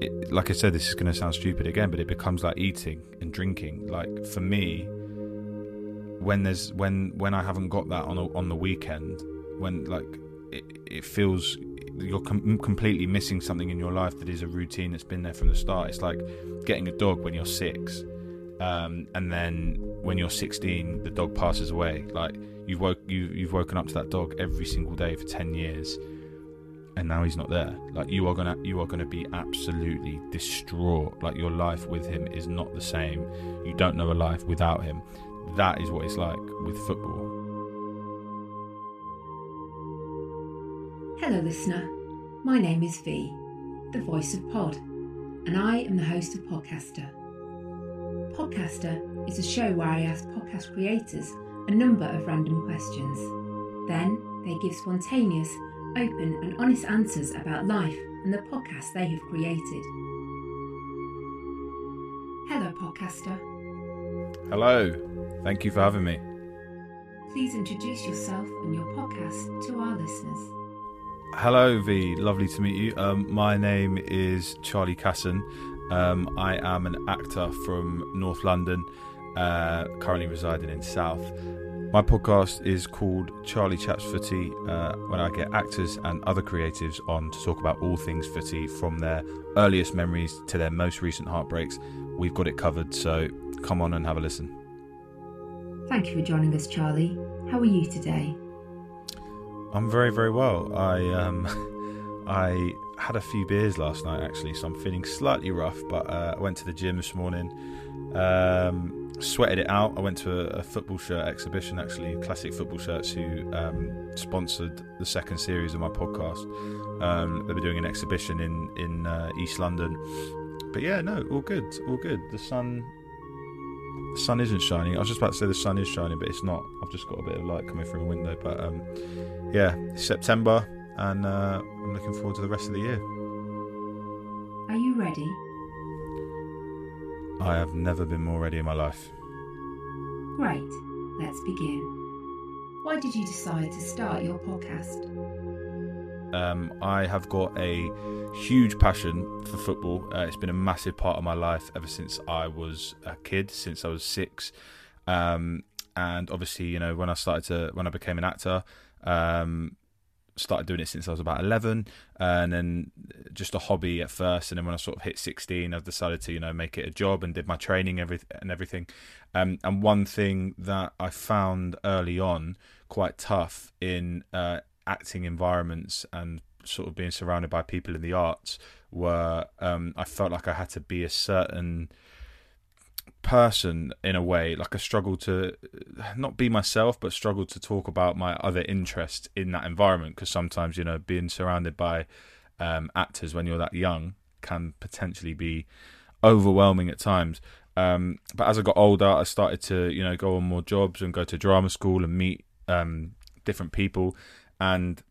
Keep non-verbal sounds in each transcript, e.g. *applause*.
it, like I said, this is going to sound stupid again, but it becomes like eating and drinking. Like for me, when there's when when I haven't got that on a, on the weekend, when like it, it feels you're com- completely missing something in your life that is a routine that's been there from the start. It's like getting a dog when you're six, um, and then when you're 16, the dog passes away. Like you've woke you you've woken up to that dog every single day for 10 years and now he's not there like you are gonna you are gonna be absolutely distraught like your life with him is not the same you don't know a life without him that is what it's like with football Hello, listener. My name is V, the voice of Pod, and I am the host of Podcaster. Podcaster is a show where I ask podcast creators a number of random questions. Then they give spontaneous, open, and honest answers about life and the podcast they have created. Hello, podcaster. hello thank you for having me Please introduce yourself and your podcast to our listeners. Hello, V. Lovely to meet you. Um, my name is Charlie Casson. Um, I am an actor from North London, uh, currently residing in South. My podcast is called Charlie Chats Footy, uh, when I get actors and other creatives on to talk about all things footy from their earliest memories to their most recent heartbreaks. We've got it covered, so come on and have a listen. Thank you for joining us, Charlie. How are you today? I'm very, very well. I um, *laughs* I had a few beers last night actually, so I'm feeling slightly rough. But uh, I went to the gym this morning, um, sweated it out. I went to a, a football shirt exhibition actually, Classic Football Shirts, who um, sponsored the second series of my podcast. Um, they were doing an exhibition in in uh, East London. But yeah, no, all good, all good. The sun, the sun isn't shining. I was just about to say the sun is shining, but it's not. I've just got a bit of light coming through a window. But um, yeah, September, and uh, I'm looking forward to the rest of the year. Are you ready? I have never been more ready in my life. Great. Let's begin. Why did you decide to start your podcast? Um, I have got a huge passion for football. Uh, it's been a massive part of my life ever since I was a kid, since I was six. Um, and obviously, you know, when I started to, when I became an actor, um, started doing it since I was about 11 and then just a hobby at first and then when I sort of hit 16 I decided to you know make it a job and did my training every, and everything. Um, and one thing that I found early on quite tough in uh, acting environments and sort of being surrounded by people in the arts were um, I felt like I had to be a certain person in a way like i struggle to not be myself but struggle to talk about my other interests in that environment. Because sometimes you know being surrounded by um, actors when you're that young can potentially be overwhelming at times. Um, but as i got older i started to you know go on more jobs and go to drama school and meet um, different people. And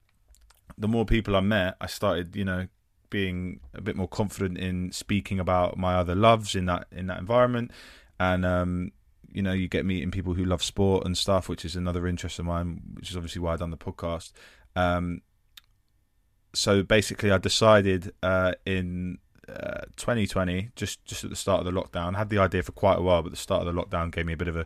the more people i met i started you know being a bit more confident in speaking about my other loves in that in that environment. And um, you know you get meeting people who love sport and stuff which is another interest of mine which is obviously why i done the podcast. Um, so basically i decided uh, in uh, 2020 just just at the start of the lockdown I had the idea for quite a while but the start of the lockdown gave me a bit of a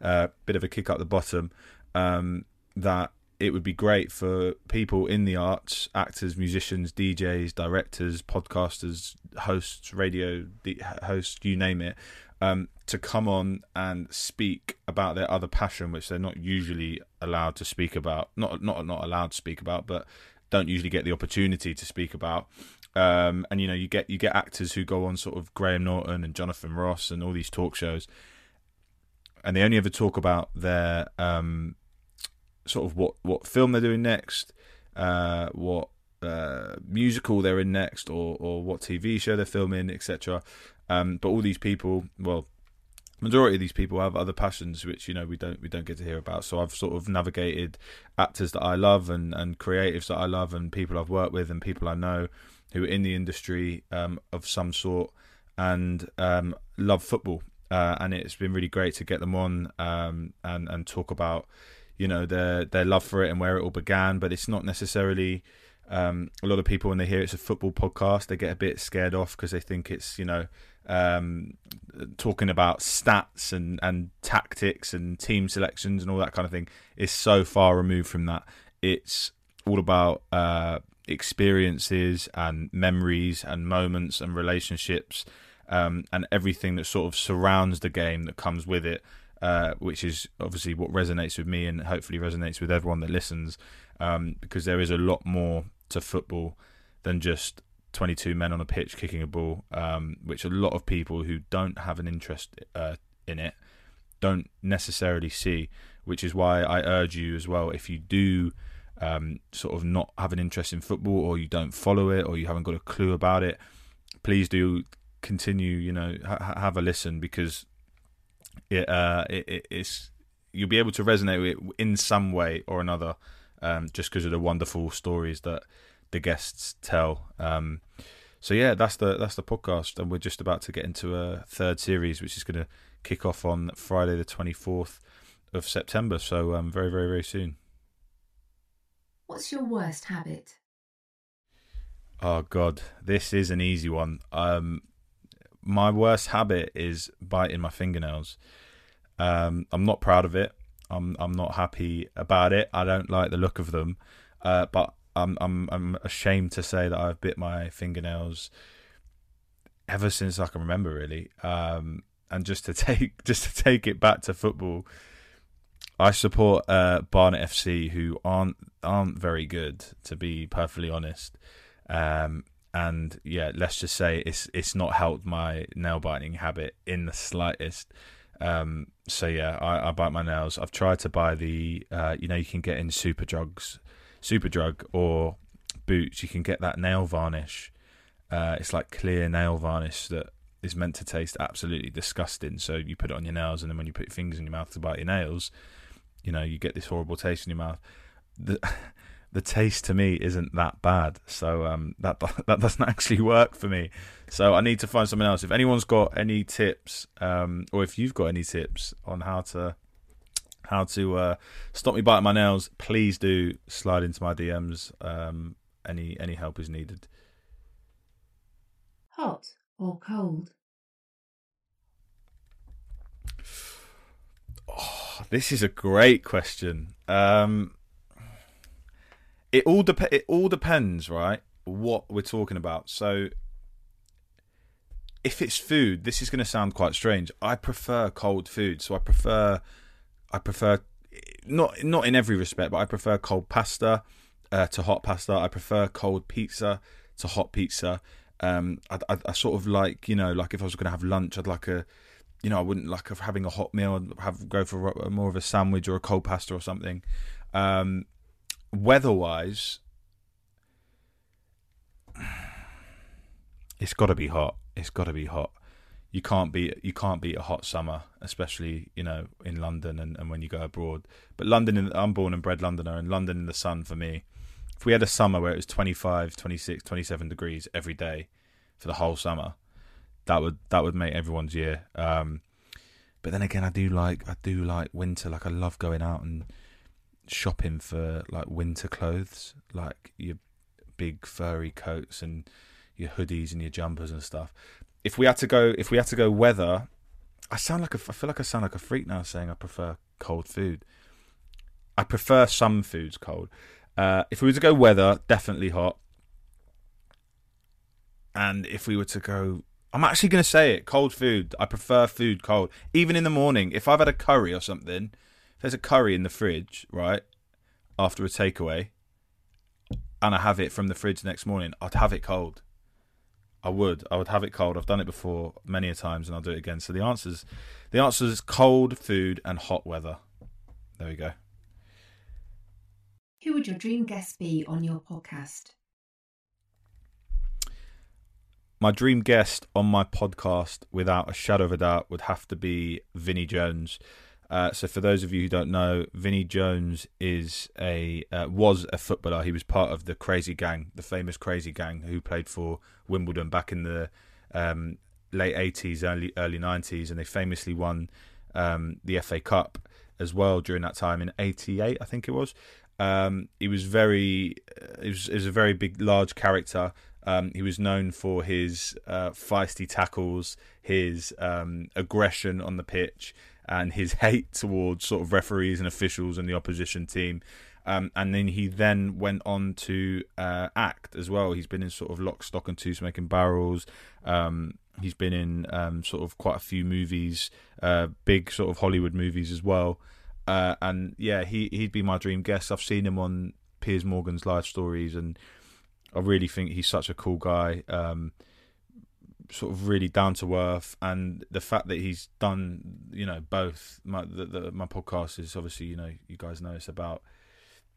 uh, bit of a kick up the bottom um, that it would be great for people in the arts, actors, musicians, DJs, directors, podcasters, hosts, radio hosts, you name it, um, to come on and speak about their other passion, which they're not usually allowed to speak about. Not not not allowed to speak about, but don't usually get the opportunity to speak about. Um, and you know, you get you get actors who go on sort of Graham Norton and Jonathan Ross and all these talk shows, and they only ever talk about their um, sort of what what film they're doing next, uh, what uh, musical they're in next, or or what TV show they're filming, etc. Um, but all these people, well, majority of these people have other passions which you know we don't we don't get to hear about. So I've sort of navigated actors that I love and and creatives that I love and people I've worked with and people I know who are in the industry um, of some sort and um, love football. Uh, and it's been really great to get them on um, and and talk about you know their their love for it and where it all began. But it's not necessarily Um, a lot of people, when they hear it's a football podcast, they get a bit scared off because they think it's you know um, talking about stats and and tactics and team selections and all that kind of thing. Is so far removed from that. It's all about uh, experiences and memories and moments and relationships um, and everything that sort of surrounds the game that comes with it. Uh, which is obviously what resonates with me and hopefully resonates with everyone that listens, um, because there is a lot more to football than just 22 men on a pitch kicking a ball, um, which a lot of people who don't have an interest uh, in it don't necessarily see. Which is why I urge you as well, if you do um, sort of not have an interest in football or you don't follow it or you haven't got a clue about it, please do continue. You know, ha- have a listen because it, uh, it, it's you'll be able to resonate with it in some way or another, um, just because of the wonderful stories that the guests tell. Um, so yeah, that's the that's the podcast, and we're just about to get into a third series, which is going to kick off on Friday the twenty fourth of September. So um, very very very soon. What's your worst habit? Oh God, this is an easy one. Um, my worst habit is biting my fingernails. Um, I'm not proud of it. I'm I'm not happy about it. I don't like the look of them. Uh, but I'm I'm I'm ashamed to say that I've bit my fingernails ever since I can remember, really. Um, and just to *laughs* take just to take it back to football, I support uh, Barnet FC, who aren't aren't very good, to be perfectly honest. Um, and yeah, let's just say it's it's not helped my nail biting habit in the slightest. Um, so yeah, I, I, bite my nails. I've tried to buy the, uh, you know, you can get in Superdrugs, super drug or Boots. You can get that nail varnish. Uh, it's like clear nail varnish that is meant to taste absolutely disgusting. So you put it on your nails, and then when you put your fingers in your mouth to bite your nails, you know, you get this horrible taste in your mouth. The *laughs* the taste to me isn't that bad. So um, that *laughs* that doesn't actually work for me. So I need to find something else. If anyone's got any tips, um, or if you've got any tips on how to how to uh, stop me biting my nails, please do slide into my DMs. Um, any any help is needed. Hot or cold? Oh, this is a great question. Um, it all dep- it all depends, right? What we're talking about. So if it's food, this is going to sound quite strange. I prefer cold food, so I prefer I prefer not not in every respect, but I prefer cold pasta uh, to hot pasta. I prefer cold pizza to hot pizza. Um, I, I, I, sort of like you know, like if I was going to have lunch, I'd like a, you know, I wouldn't like having a hot meal. I'd have go for a, more of a sandwich or a cold pasta or something. Um, weather-wise, it's got to be hot. It's got to be hot. You can't be you can't beat a hot summer, especially you know in London and, and when you go abroad. But London, in, I'm born and bred Londoner, and London in the sun for me. If we had a summer where it was 25, 26, 27 degrees every day for the whole summer, that would that would make everyone's year. Um, but then again, I do like I do like winter. Like I love going out and shopping for like winter clothes, like your big furry coats and your hoodies and your jumpers and stuff. If we had to go, if we had to go weather, I sound like a, I feel like I sound like a freak now saying I prefer cold food. I prefer some foods cold. Uh, if we were to go weather, definitely hot. And if we were to go, I'm actually going to say it: cold food. I prefer food cold, even in the morning. If I've had a curry or something, there's a curry in the fridge, right, after a takeaway, and I have it from the fridge next morning, I'd have it cold. I would. I would have it cold. I've done it before many a times, and I'll do it again. So the answers, the answer is cold food and hot weather. There we go. Who would your dream guest be on your podcast? My dream guest on my podcast, without a shadow of a doubt, would have to be Vinnie Jones. Uh, so for those of you who don't know, Vinnie Jones is a uh, was a footballer. He was part of the Crazy Gang, the famous Crazy Gang, who played for Wimbledon back in the um, late eighties, early early nineties, and they famously won um, the FA Cup as well during that time in '88, I think it was. Um, he was very, uh, he was, he was a very big, large character. Um, he was known for his uh, feisty tackles, his um, aggression on the pitch, and his hate towards sort of referees and officials and the opposition team. Um, and then he then went on to uh, act as well. He's been in sort of Lock, Stock and Two Smoking Barrels. Um, he's been in um, sort of quite a few movies, uh, big sort of Hollywood movies as well. Uh, and yeah, he he'd be my dream guest. I've seen him on Piers Morgan's Life Stories, and I really think he's such a cool guy. Um, sort of really down to earth, and the fact that he's done, you know, both. My the, the, my podcast is obviously, you know, you guys know it's about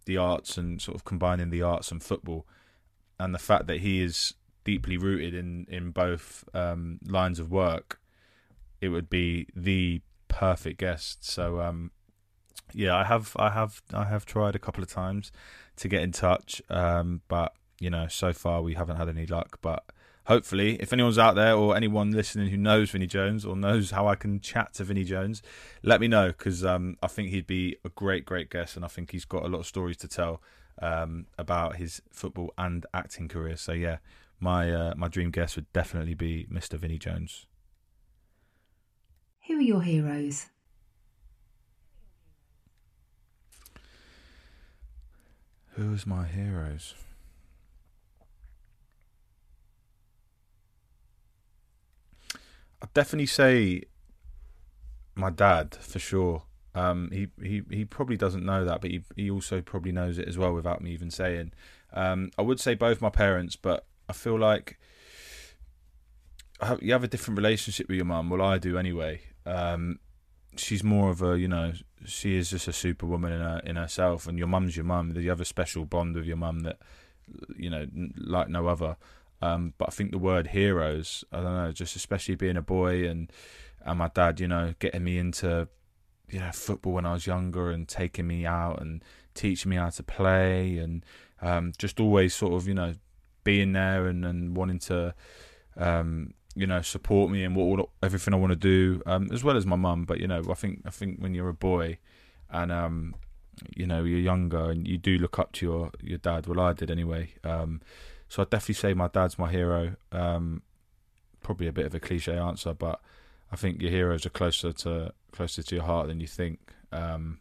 the arts and sort of combining the arts and football, and the fact that he is deeply rooted in in both um, lines of work, it would be the perfect guest. So um, yeah, I have I have I have tried a couple of times to get in touch, um, but you know, so far we haven't had any luck. But hopefully, if anyone's out there or anyone listening who knows Vinnie Jones or knows how I can chat to Vinnie Jones, let me know because um, I think he'd be a great, great guest, and I think he's got a lot of stories to tell um, about his football and acting career. So yeah, my uh, my dream guest would definitely be Mr. Vinnie Jones. Who are your heroes? Who's my heroes? I'd definitely say my dad for sure. Um, he, he he probably doesn't know that, but he he also probably knows it as well without me even saying. Um, I would say both my parents, but I feel like have, you have a different relationship with your mum. Well, I do anyway. Um, she's more of a you know she is just a superwoman in her in herself, and your mum's your mum. You have a special bond with your mum that you know like no other. Um, but I think the word heroes, I don't know, just especially being a boy and and my dad, you know, getting me into you know football when I was younger and taking me out and teaching me how to play and um, just always sort of you know being there and, and wanting to um, you know support me and what everything I want to do um, as well as my mum. But you know, I think I think when you're a boy and um, you know you're younger and you do look up to your your dad. Well, I did anyway. Um, so I'd definitely say my dad's my hero. Um, probably a bit of a cliche answer, but I think your heroes are closer to closer to your heart than you think. Um,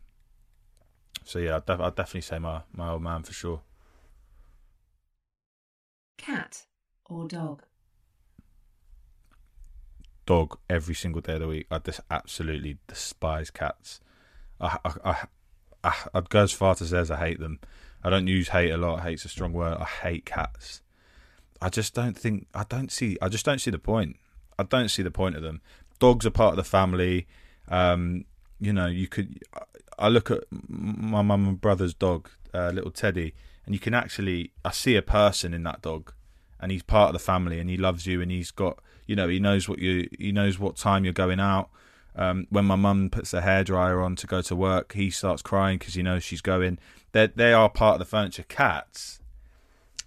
so yeah, I'd, def- I'd definitely say my my old man for sure. Cat or dog? Dog every single day of the week. I just absolutely despise cats. I, I, I, I, I'd go as far to say as I hate them. I don't use hate a lot. Hate's a strong word. I hate cats. I just don't think. I don't see. I just don't see the point. I don't see the point of them. Dogs are part of the family. Um, you know, you could. I look at my mum and brother's dog, uh, little Teddy, and you can actually. I see a person in that dog, and he's part of the family, and he loves you, and he's got. You know, he knows what you. He knows what time you're going out. Um, when my mum puts the hairdryer on to go to work, he starts crying because he knows she's going. They they are part of the furniture. Cats,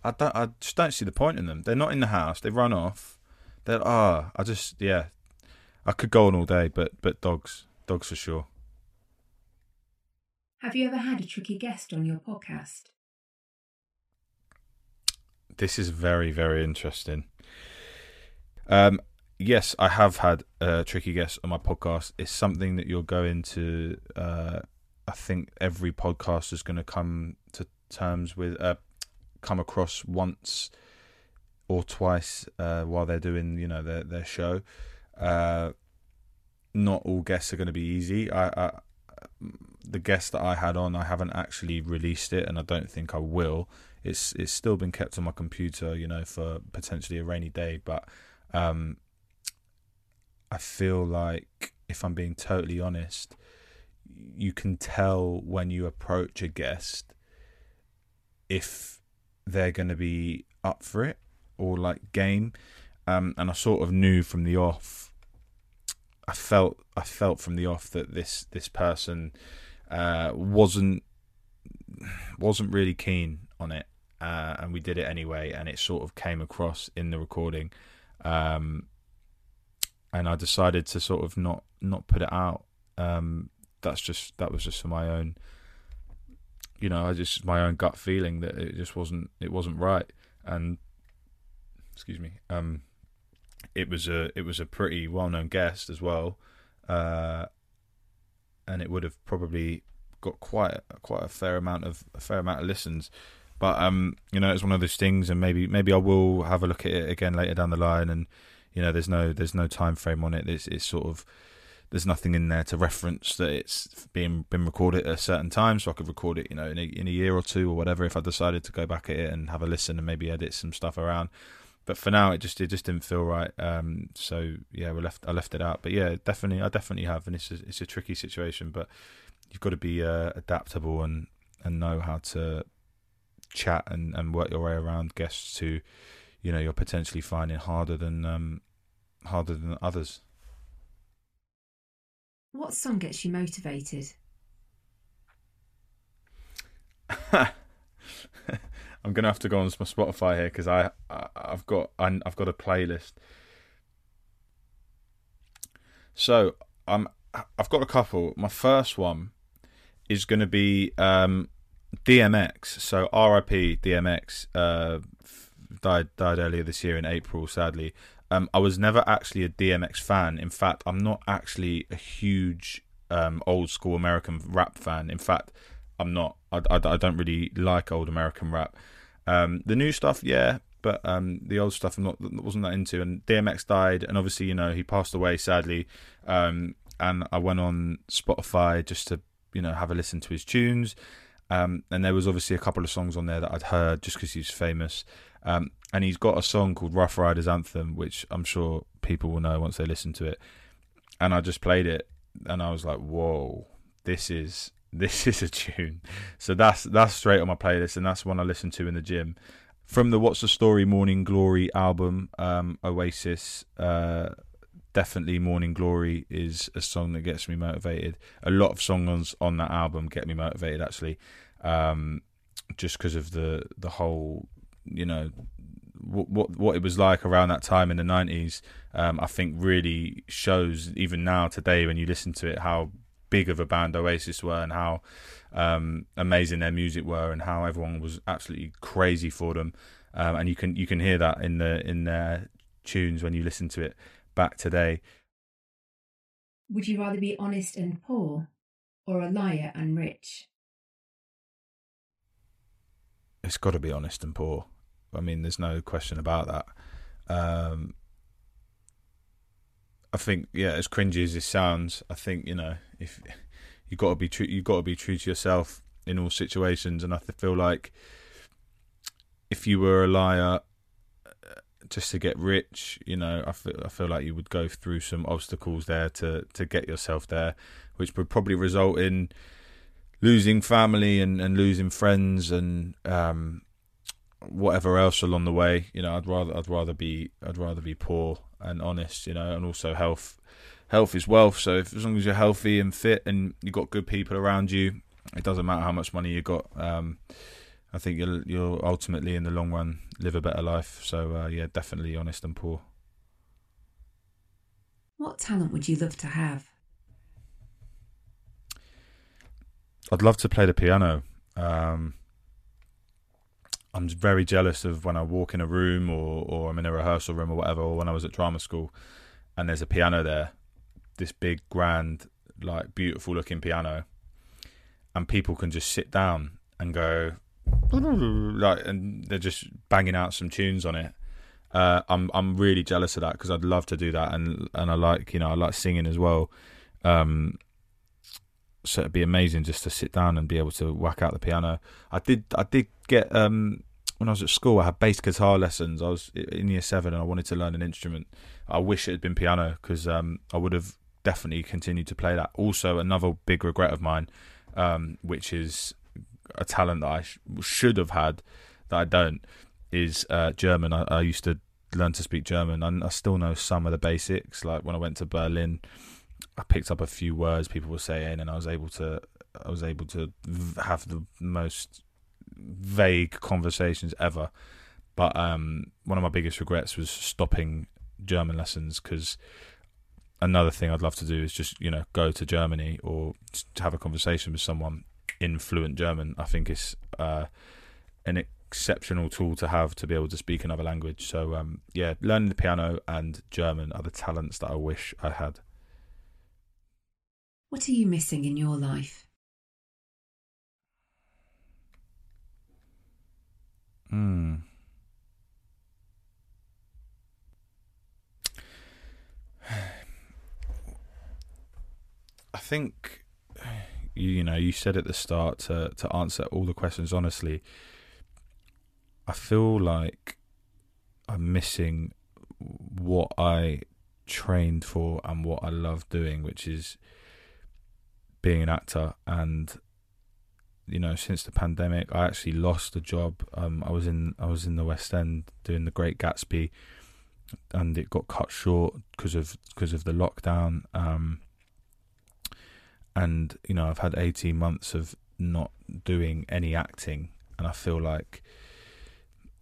I don't. I just don't see the point in them. They're not in the house. They run off. They're ah. I just yeah. I could go on all day, but but dogs, dogs for sure. Have you ever had a tricky guest on your podcast? This is very very interesting. Um, yes, I have had a tricky guest on my podcast. It's something that you're going to. Uh, I think every podcast is going to come to terms with, uh, come across once or twice uh, while they're doing, you know, their their show. Uh, not all guests are going to be easy. I, I, the guest that I had on, I haven't actually released it, and I don't think I will. It's it's still been kept on my computer, you know, for potentially a rainy day. But um, I feel like, if I'm being totally honest, you can tell when you approach a guest if they're going to be up for it or like game. Um, and I sort of knew from the off. I felt I felt from the off that this this person uh, wasn't wasn't really keen on it, uh, and we did it anyway, and it sort of came across in the recording. Um, and I decided to sort of not not put it out. Um, that's just that was just for my own you know, I just my own gut feeling that it just wasn't it wasn't right, and excuse me, um, it was a it was a pretty well known guest as well, uh, and it would have probably got quite quite a fair amount of a fair amount of listens. But um, you know, it's one of those things, and maybe maybe I will have a look at it again later down the line. And you know, there's no there's no time frame on it. It's it's sort of there's nothing in there to reference that it's being been recorded at a certain time, so I could record it, you know, in a, in a year or two or whatever. If I decided to go back at it and have a listen and maybe edit some stuff around, but for now, it just it just didn't feel right. Um, so yeah, we left I left it out. But yeah, definitely I definitely have, and it's a, it's a tricky situation, but you've got to be uh, adaptable and and know how to chat and, and work your way around guests who, you know, you're potentially finding harder than um, harder than others. What song gets you motivated? *laughs* I'm gonna have to go on my Spotify here because I, I have got I, I've got a playlist. So I'm I've got a couple. My first one is to be um, DMX. So R.I.P. DMX uh, died died earlier this year in April. Sadly, um, I was never actually a DMX fan. In fact, I'm not actually a huge um, old school American rap fan. In fact, I'm not. I, I, I don't really like old American rap. Um, the new stuff, yeah, but um, the old stuff I'm not wasn't that into. And DMX died, and obviously, you know, he passed away sadly. Um, and I went on Spotify just to you know have a listen to his tunes. Um, and there was obviously a couple of songs on there that I'd heard just because he's famous. Um, and he's got a song called Ruff Ryders Anthem, which I'm sure people will know once they listen to it. And I just played it, and I was like, "Whoa, this is *laughs* this is a tune." So that's that's straight on my playlist, and that's one I listen to in the gym. From the What's the Story Morning Glory album, um, Oasis. Uh, definitely Morning Glory is a song that gets me motivated. A lot of songs on that album get me motivated actually, um, just because of the the whole you know what, what what it was like around that time in the 90s um, I think really shows even now today when you listen to it how big of a band Oasis were and how um, amazing their music were and how everyone was absolutely crazy for them. Um, and you can you can hear that in the in their tunes when you listen to it back today. Would you rather be honest and poor or a liar and rich? It's got to be honest and poor I mean, there's no question about that. Um, I think, yeah, as cringy as this sounds, I think you know if you got to be true, you got to be true to yourself in all situations, and I feel like if you were a liar uh, just to get rich, you know, I feel I feel like you would go through some obstacles there to to get yourself there, which would probably result in losing family and, and losing friends and um, whatever else along the way. You know, I'd rather I'd rather be I'd rather be poor and honest. You know, and also health. Health is wealth. So if as long as you're healthy and fit and you've got good people around you, it doesn't matter how much money you got. Um, I think you'll you'll ultimately in the long run live a better life. So uh, yeah, definitely honest and poor. What talent would you love to have? I'd love to play the piano. Um, I'm very jealous of when I walk in a room or, or I'm in a rehearsal room or whatever, or when I was at drama school and there's a piano there, this big, grand, like beautiful looking piano, and people can just sit down and go, *laughs* like, and they're just banging out some tunes on it. Uh, I'm I'm really jealous of that because I'd love to do that, and and I like you know I like singing as well. Um, so it'd be amazing just to sit down and be able to whack out the piano. I did I did get um, when I was at school, I had bass guitar lessons. I was in year seven and I wanted to learn an instrument. I wish it had been piano because um, I would have definitely continued to play that. Also, another big regret of mine, um, which is a talent that I sh- should have had that I don't, is uh, German. I, I, used to learn to speak German and I still know some of the basics. Like when I went to Berlin, I picked up a few words people were saying and I was able to I was able to have the most vague conversations ever. But um, one of my biggest regrets was stopping German lessons because another thing I'd love to do is just you know go to Germany or have a conversation with someone in fluent German. I think it's uh, an exceptional tool to have to be able to speak another language. So um, yeah, learning the piano and German are the talents that I wish I had. What are you missing in your life? Hmm. I think you, you know you said at the start to to answer all the questions honestly. I feel like I'm missing what I trained for and what I love doing, which is being an actor. And you know, since the pandemic, I actually lost a job. Um, I was in I was in the West End doing The Great Gatsby, and it got cut short because of because of the lockdown. Um, and you know, I've had eighteen months of not doing any acting, and I feel like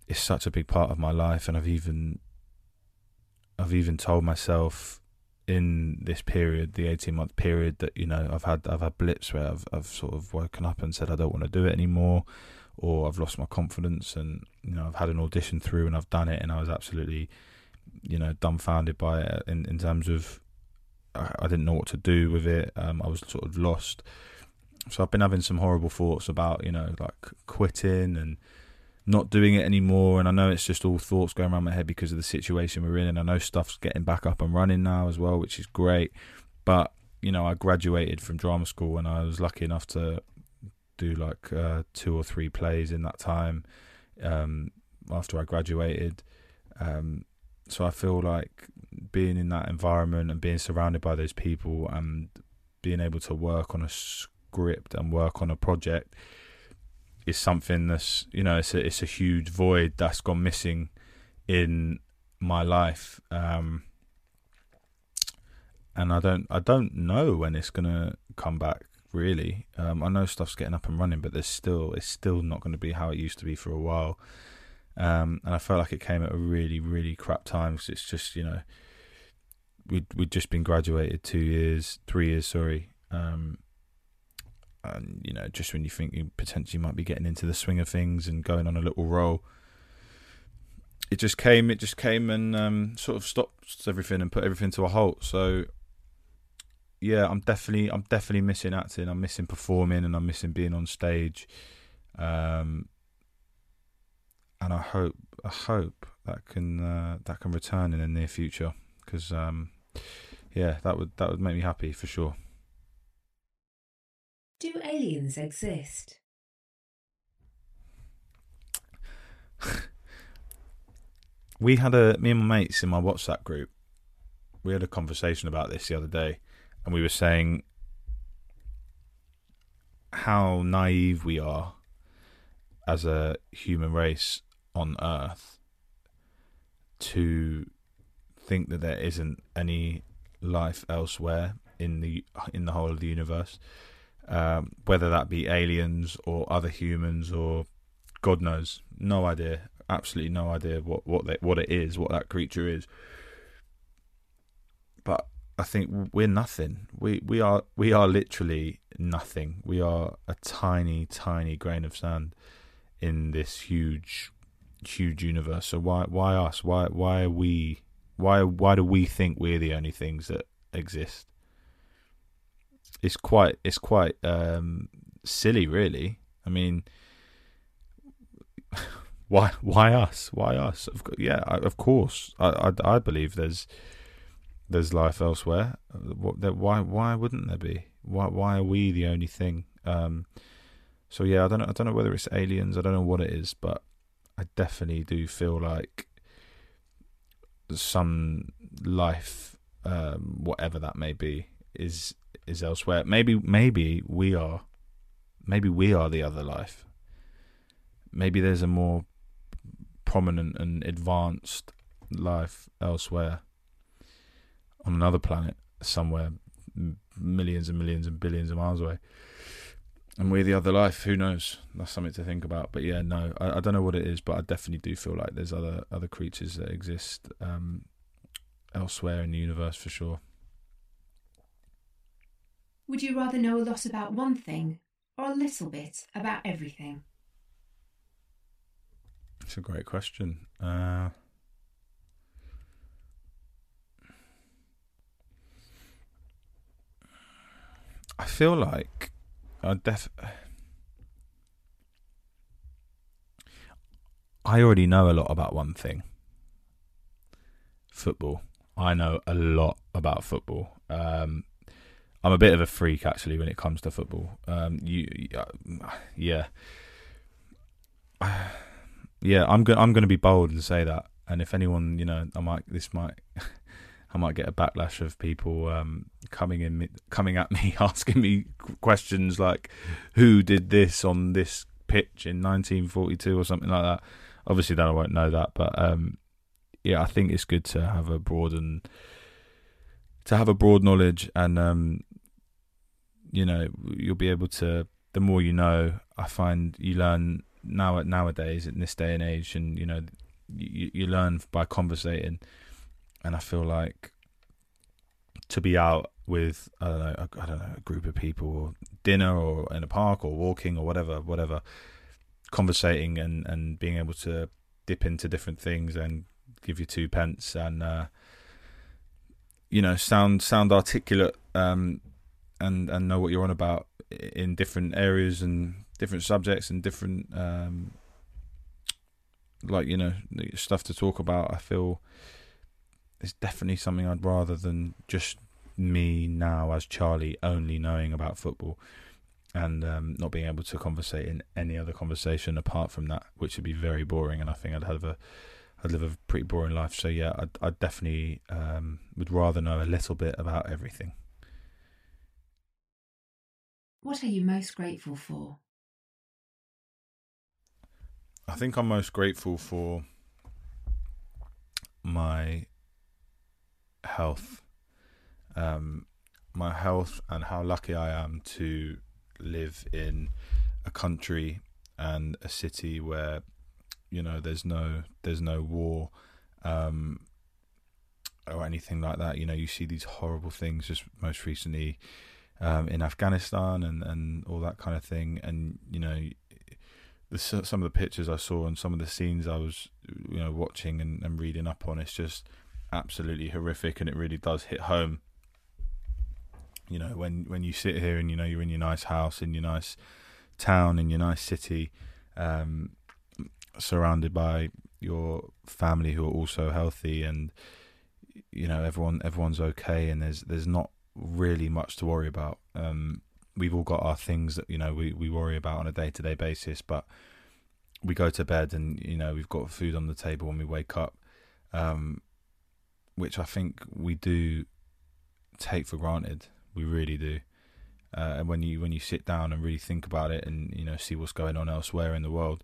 it's such a big part of my life. And I've even I've even told myself in this period, the eighteen month period, that you know I've had I've had blips where I've I've sort of woken up and said I don't want to do it anymore, or I've lost my confidence, and you know I've had an audition through and I've done it, and I was absolutely, you know, dumbfounded by it in in terms of I, I didn't know what to do with it. Um, I was sort of lost. So I've been having some horrible thoughts about you know like quitting and not doing it anymore. And I know it's just all thoughts going around my head because of the situation we're in. And I know stuff's getting back up and running now as well, which is great. But, you know, I graduated from drama school and I was lucky enough to do like uh, two or three plays in that time um, after I graduated. Um, so I feel like being in that environment and being surrounded by those people and being able to work on a script and work on a project is something that's you know it's a it's a huge void that's gone missing in my life um, and I don't I don't know when it's gonna come back really. Um, I know stuff's getting up and running but there's still it's still not going to be how it used to be for a while. Um, and I felt like it came at a really really crap time because it's just you know we'd we'd just been graduated two years three years sorry. Um, and you know, just when you think you potentially might be getting into the swing of things and going on a little roll, it just came. It just came and um, sort of stopped everything and put everything to a halt. So, yeah, I'm definitely, I'm definitely missing acting. I'm missing performing, and I'm missing being on stage. Um, and I hope, I hope that can uh, that can return in the near future because, um, yeah, that would that would make me happy for sure. Do aliens exist? we had a me and my mates in my WhatsApp group. We had a conversation about this the other day, and we were saying how naive we are as a human race on Earth to think that there isn't any life elsewhere in the in the whole of the universe um, whether that be aliens or other humans or God knows, no idea, absolutely no idea what what they, what it is, what that creature is. But I think we're nothing. We we are we are literally nothing. We are a tiny tiny grain of sand in this huge huge universe. So why why us? Why why are we? Why why do we think we're the only things that exist? It's quite it's quite um, silly, really. I mean, *laughs* why why us? Why us? Of, yeah, of course. I, I, I believe there's there's life elsewhere. Why why wouldn't there be? Why why are we the only thing? Um, so yeah, I don't know. I don't know whether it's aliens. I don't know what it is, but I definitely do feel like some life, um, whatever that may be, is is elsewhere. Maybe maybe we are maybe we are the other life. Maybe there's a more prominent and advanced life elsewhere on another planet somewhere millions and millions and billions of miles away. And we're the other life. Who knows? That's something to think about. But yeah, no, I, I don't know what it is, but I definitely do feel like there's other other creatures that exist um, elsewhere in the universe for sure. Would you rather know a lot about one thing or a little bit about everything? It's a great question. Uh, I feel like I def. I already know a lot about one thing. Football. I know a lot about football. Um, I'm a bit of a freak actually when it comes to football. Um, you, yeah, *sighs* yeah. I'm going. I'm going to be bold and say that. And if anyone, you know, I might. This might. *laughs* I might get a backlash of people um, coming in, coming at me, *laughs* asking me questions like, "Who did this on this pitch in 1942 or something like that?" Obviously, then I won't know that, but um, yeah, I think it's good to have a broad and to have a broad knowledge, and um, you know, you'll be able to. The more you know, I find you learn now nowadays in this day and age, and you know, you, you learn by conversating and I feel like to be out with I don't know I don't know a group of people or dinner or in a park or walking or whatever whatever conversating and and being able to dip into different things and give you two pence and uh, you know sound sound articulate um, and and know what you're on about in different areas and different subjects and different um, like you know stuff to talk about I feel it's definitely something I'd rather than just me now as Charlie only knowing about football and um, not being able to conversate in any other conversation apart from that, which would be very boring. And I think I'd have a I'd live a pretty boring life. So yeah, I'd, I'd definitely um, would rather know a little bit about everything. What are you most grateful for? I think I'm most grateful for my health, um, my health, and how lucky I am to live in a country and a city where you know there's no there's no war um, or anything like that. You know, you see these horrible things. Just most recently um, in Afghanistan and and all that kind of thing, and you know. The, some of the pictures I saw and some of the scenes I was, you know, watching and, and reading up on, it's just absolutely horrific, and it really does hit home. You know, when when you sit here and you know you're in your nice house, in your nice town, in your nice city, um, surrounded by your family who are also healthy, and you know everyone everyone's okay, and there's there's not really much to worry about. Um, we've all got our things that you know we, we worry about on a day to day basis, but we go to bed and you know we've got food on the table when we wake up. Um, which I think we do take for granted. We really do. Uh, and when you when you sit down and really think about it, and you know see what's going on elsewhere in the world,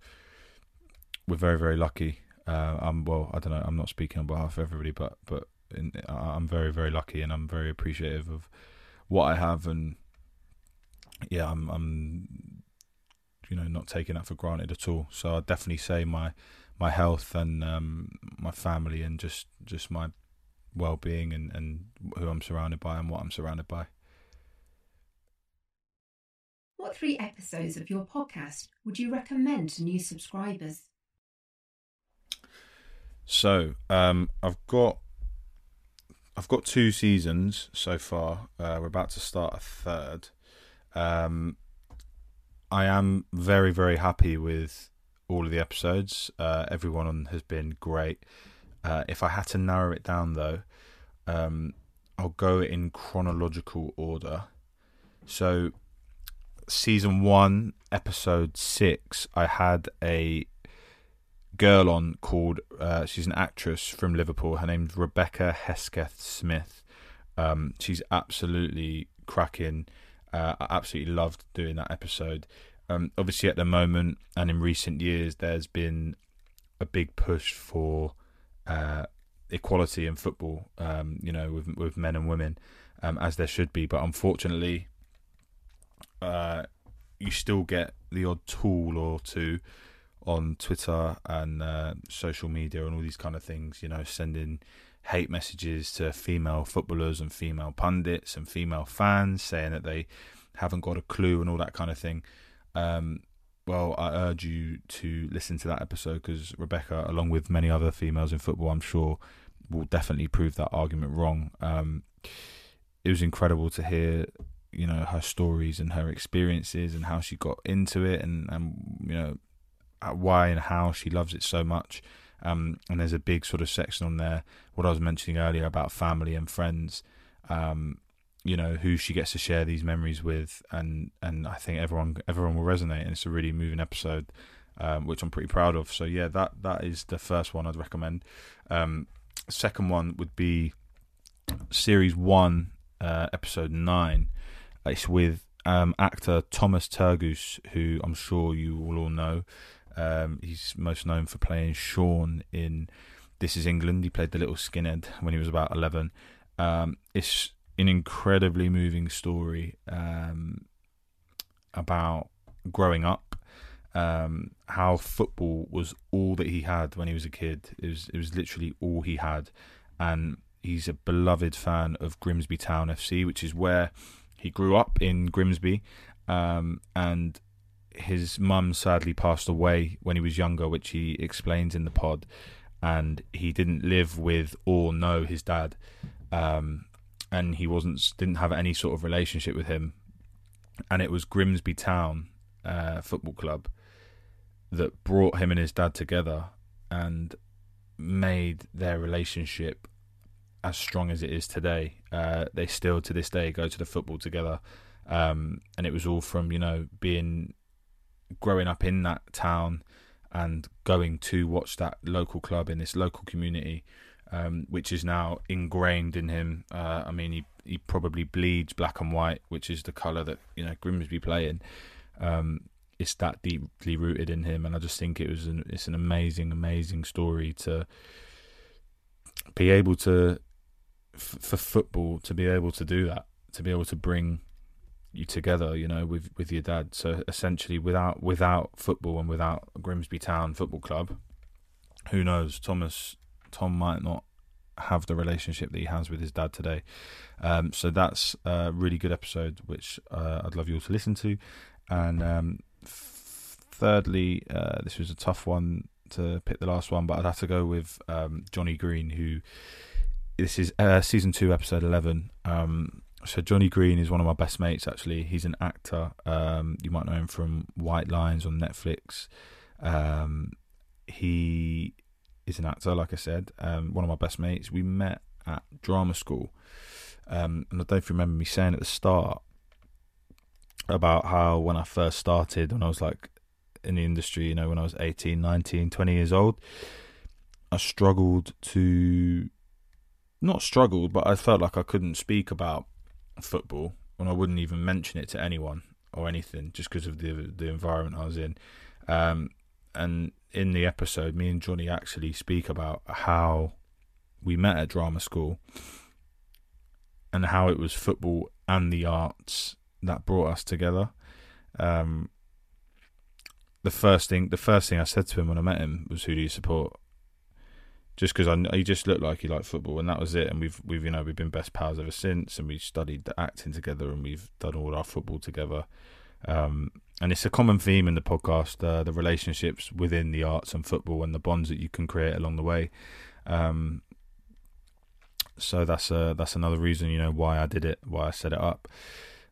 we're very very lucky. Uh, I'm well. I don't know. I'm not speaking on behalf of everybody, but but in, I'm very very lucky, and I'm very appreciative of what I have, and yeah, I'm I'm you know not taking that for granted at all. So I definitely say my my health and um, my family and just just my well-being and, and who I'm surrounded by and what I'm surrounded by. What three episodes of your podcast would you recommend to new subscribers? So um, I've got I've got two seasons so far. Uh, we're about to start a third. Um, I am very very happy with all of the episodes. Uh, everyone has been great. Uh, if I had to narrow it down, though, um, I'll go in chronological order. So, season one, episode six, I had a girl on called, uh, she's an actress from Liverpool. Her name's Rebecca Hesketh Smith. Um, she's absolutely cracking. Uh, I absolutely loved doing that episode. Um, obviously, at the moment and in recent years, there's been a big push for uh, equality in football, um, you know, with with men and women, um, as there should be. But unfortunately, uh, you still get the odd tool or two on Twitter and uh, social media and all these kind of things. You know, sending hate messages to female footballers and female pundits and female fans, saying that they haven't got a clue and all that kind of thing. Um, well, I urge you to listen to that episode because Rebecca, along with many other females in football, I'm sure will definitely prove that argument wrong. Um, it was incredible to hear, you know, her stories and her experiences and how she got into it and, and you know, why and how she loves it so much. Um, and there's a big sort of section on there, what I was mentioning earlier about family and friends. Um, you know who she gets to share these memories with, and and I think everyone everyone will resonate, and it's a really moving episode, um, which I'm pretty proud of. So yeah, that that is the first one I'd recommend. Um, second one would be series one, uh, episode nine. It's with um, actor Thomas Turgoose, who I'm sure you will all know. Um, he's most known for playing Shaun in This Is England. He played the little skinhead when he was about 11. Um, it's an incredibly moving story um, about growing up, um, how football was all that he had when he was a kid. It was it was literally all he had, and he's a beloved fan of Grimsby Town FC, which is where he grew up in Grimsby, um, and his mum sadly passed away when he was younger, which he explains in the pod, and he didn't live with or know his dad. Um, and he wasn't didn't have any sort of relationship with him, and it was Grimsby Town uh, Football Club that brought him and his dad together and made their relationship as strong as it is today. Uh, they still to this day go to the football together, um, and it was all from you know being growing up in that town and going to watch that local club in this local community um, which is now ingrained in him. Uh, I mean, he he probably bleeds black and white, which is the color that you know Grimsby play in. Um, it's that deeply rooted in him, and I just think it was an it's an amazing, amazing story to be able to f- for football to be able to do that, to be able to bring you together, you know, with with your dad. So essentially, without without football and without Grimsby Town Football Club, who knows? Thomas Tom might not have the relationship that he has with his dad today. Um, so that's a really good episode, which uh, I'd love you all to listen to. And um, thirdly, uh, this was a tough one to pick the last one, but I'd have to go with um, Johnny Green, who this is uh, season two, episode 11. Um, so Johnny Green is one of my best mates. Actually, he's an actor. Um, you might know him from White Lines on Netflix. Um, he is an actor, like I said, um, one of my best mates. We met at drama school, um, and I don't remember me saying at the start about how when I first started, when I was like in the industry, you know, when I was 18, 19, 20 years old, I struggled to not struggled, but I felt like I couldn't speak about football, and I wouldn't even mention it to anyone or anything, just because of the the environment I was in. Um, and in the episode, me and Johnny actually speak about how we met at drama school and how it was football and the arts that brought us together. Um, the first thing, the first thing I said to him when I met him was, "Who do you support?" Just because I, he just looked like he liked football, and that was it. And we've, we've, you know, we've been best pals ever since, and we've studied the acting together, and we've done all our football together. Um, and it's a common theme in the podcast uh, the relationships within the arts and football and the bonds that you can create along the way um, so that's uh, that's another reason you know why I did it why I set it up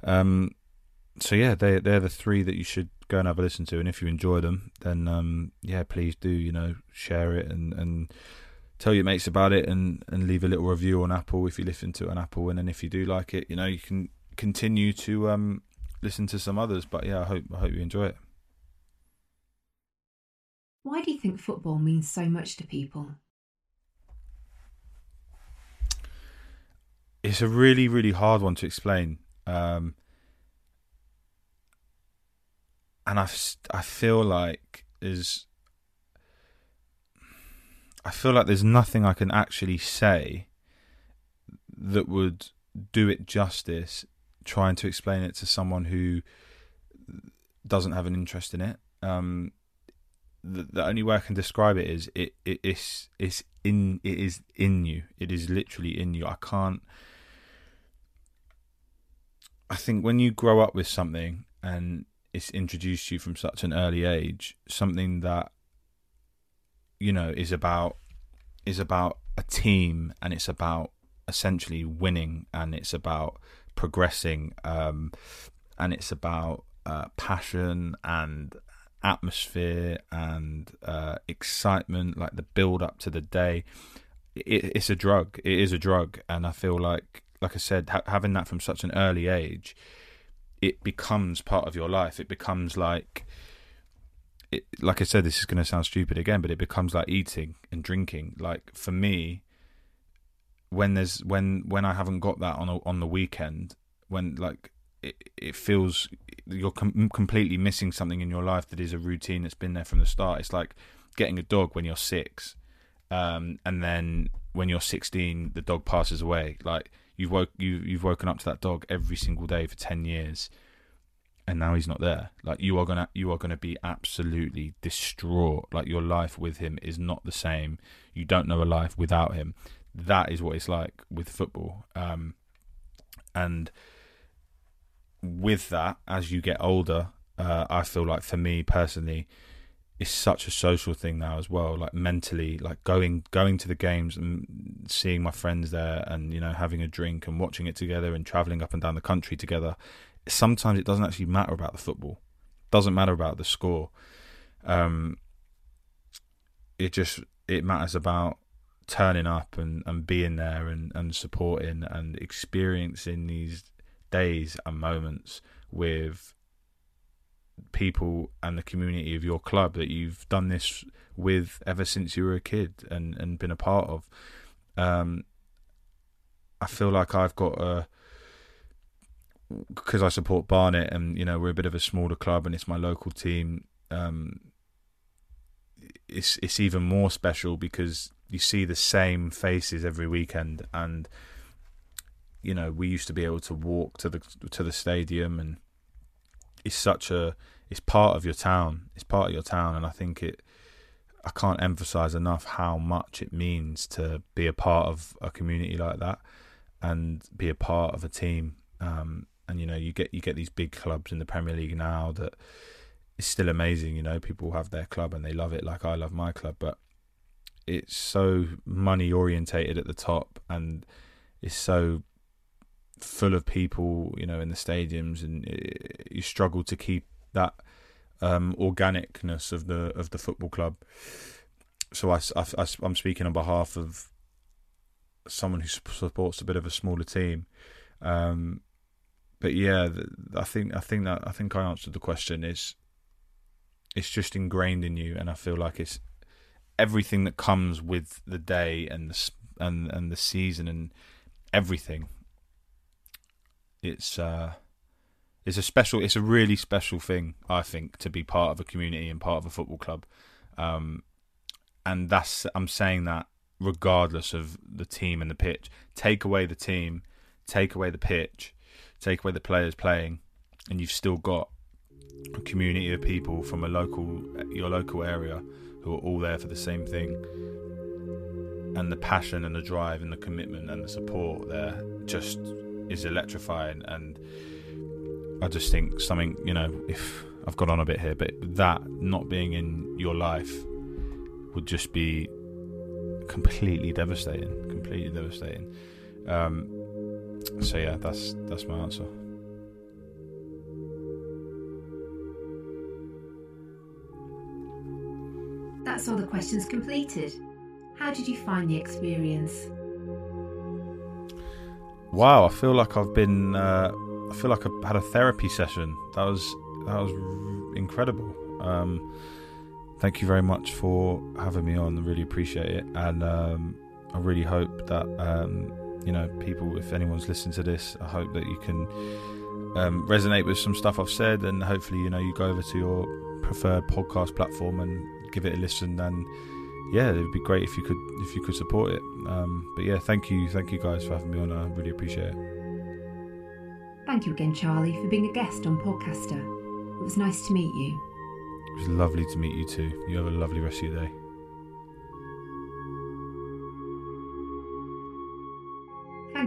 um, so yeah they they're the three that you should go and have a listen to and if you enjoy them then um, yeah please do you know share it and and tell your mates about it and and leave a little review on Apple if you listen to it on Apple and then if you do like it you know you can continue to um listen to some others. But yeah, I hope I hope you enjoy it. Why do you think football means so much to people? It's a really really hard one to explain. Um, and I, I feel like is I feel like there's nothing I can actually say that would do it justice trying to explain it to someone who doesn't have an interest in it. Um, the, the, only way I can describe it is it, it it's it's in it is in you. It is literally in you. I can't. I think when you grow up with something and it's introduced to you from such an early age, something that you know is about is about a team and it's about essentially winning and it's about progressing um, and it's about uh, passion and atmosphere and uh, excitement, like the build up to the day. It, it's a drug. It is a drug, and I feel like, like I said, ha- having that from such an early age, it becomes part of your life. It becomes like, it, like I said, this is going to sound stupid again, but it becomes like eating and drinking. Like for me, when there's when when I haven't got that on a, on the weekend, when like it, it feels you're com- completely missing something in your life that is a routine that's been there from the start. It's like getting a dog when you're six, um, and then when you're 16, the dog passes away. Like you've woke you you've woken up to that dog every single day for 10 years, and now he's not there. Like you are gonna you are gonna be absolutely distraught. Like your life with him is not the same. You don't know a life without him. That is what it's like with football. Um, and with that, as you get older, uh, I feel like for me personally, it's such a social thing now as well. Like mentally, like going going to the games and seeing my friends there, and you know having a drink and watching it together, and traveling up and down the country together. Sometimes it doesn't actually matter about the football. Doesn't matter about the score. Um, it just it matters about turning up and, and being there and, and supporting and experiencing these days and moments with people and the community of your club that you've done this with ever since you were a kid and, and been a part of. Um, I feel like I've got a because I support Barnet and you know we're a bit of a smaller club and it's my local team. Um, it's it's even more special because you see the same faces every weekend and you know we used to be able to walk to the to the stadium and it's such a it's part of your town it's part of your town and i think it i can't emphasize enough how much it means to be a part of a community like that and be a part of a team um, and you know you get you get these big clubs in the premier league now that it's still amazing you know people have their club and they love it like i love my club but it's so money orientated at the top and it's so full of people, you know, in the stadiums, and it, you struggle to keep that um, organicness of the of the football club. So I, I, I'm speaking on behalf of someone who supports a bit of a smaller team. Um, but yeah, I think I think that I think I answered the question. Is it's just ingrained in you, and I feel like it's everything that comes with the day and the and and the season and everything it's uh, it's a special, it's a really special thing, I think, to be part of a community and part of a football club. Um, and that's I'm saying that regardless of the team and the pitch. Take away the team, take away the pitch, take away the players playing, and you've still got a community of people from a local your local area who are all there for the same thing. And the passion and the drive and the commitment and the support there just is electrifying, and I just think something you know if I've got on a bit here, but that not being in your life would just be completely devastating, completely devastating. Um, so yeah, that's that's my answer. That's all the questions completed. How did you find the experience? Wow, I feel like I've been. Uh, I feel like I had a therapy session. That was that was incredible. Um, thank you very much for having me on. I really appreciate it, and um, I really hope that um, you know people. If anyone's listening to this, I hope that you can um, resonate with some stuff I've said, and hopefully, you know, you go over to your preferred podcast platform and give it a listen and yeah, it would be great if you could if you could support it. Um, but yeah, thank you, thank you guys for having me on. I really appreciate it. Thank you again, Charlie, for being a guest on Podcaster. It was nice to meet you. It was lovely to meet you too. You have a lovely rest of your day.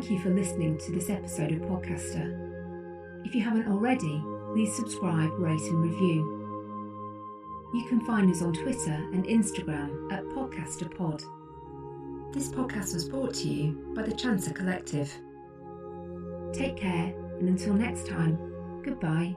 Thank you for listening to this episode of Podcaster. If you haven't already, please subscribe, rate, and review. You can find us on Twitter and Instagram at PodcasterPod. This podcast was brought to you by the Chancer Collective. Take care, and until next time, goodbye.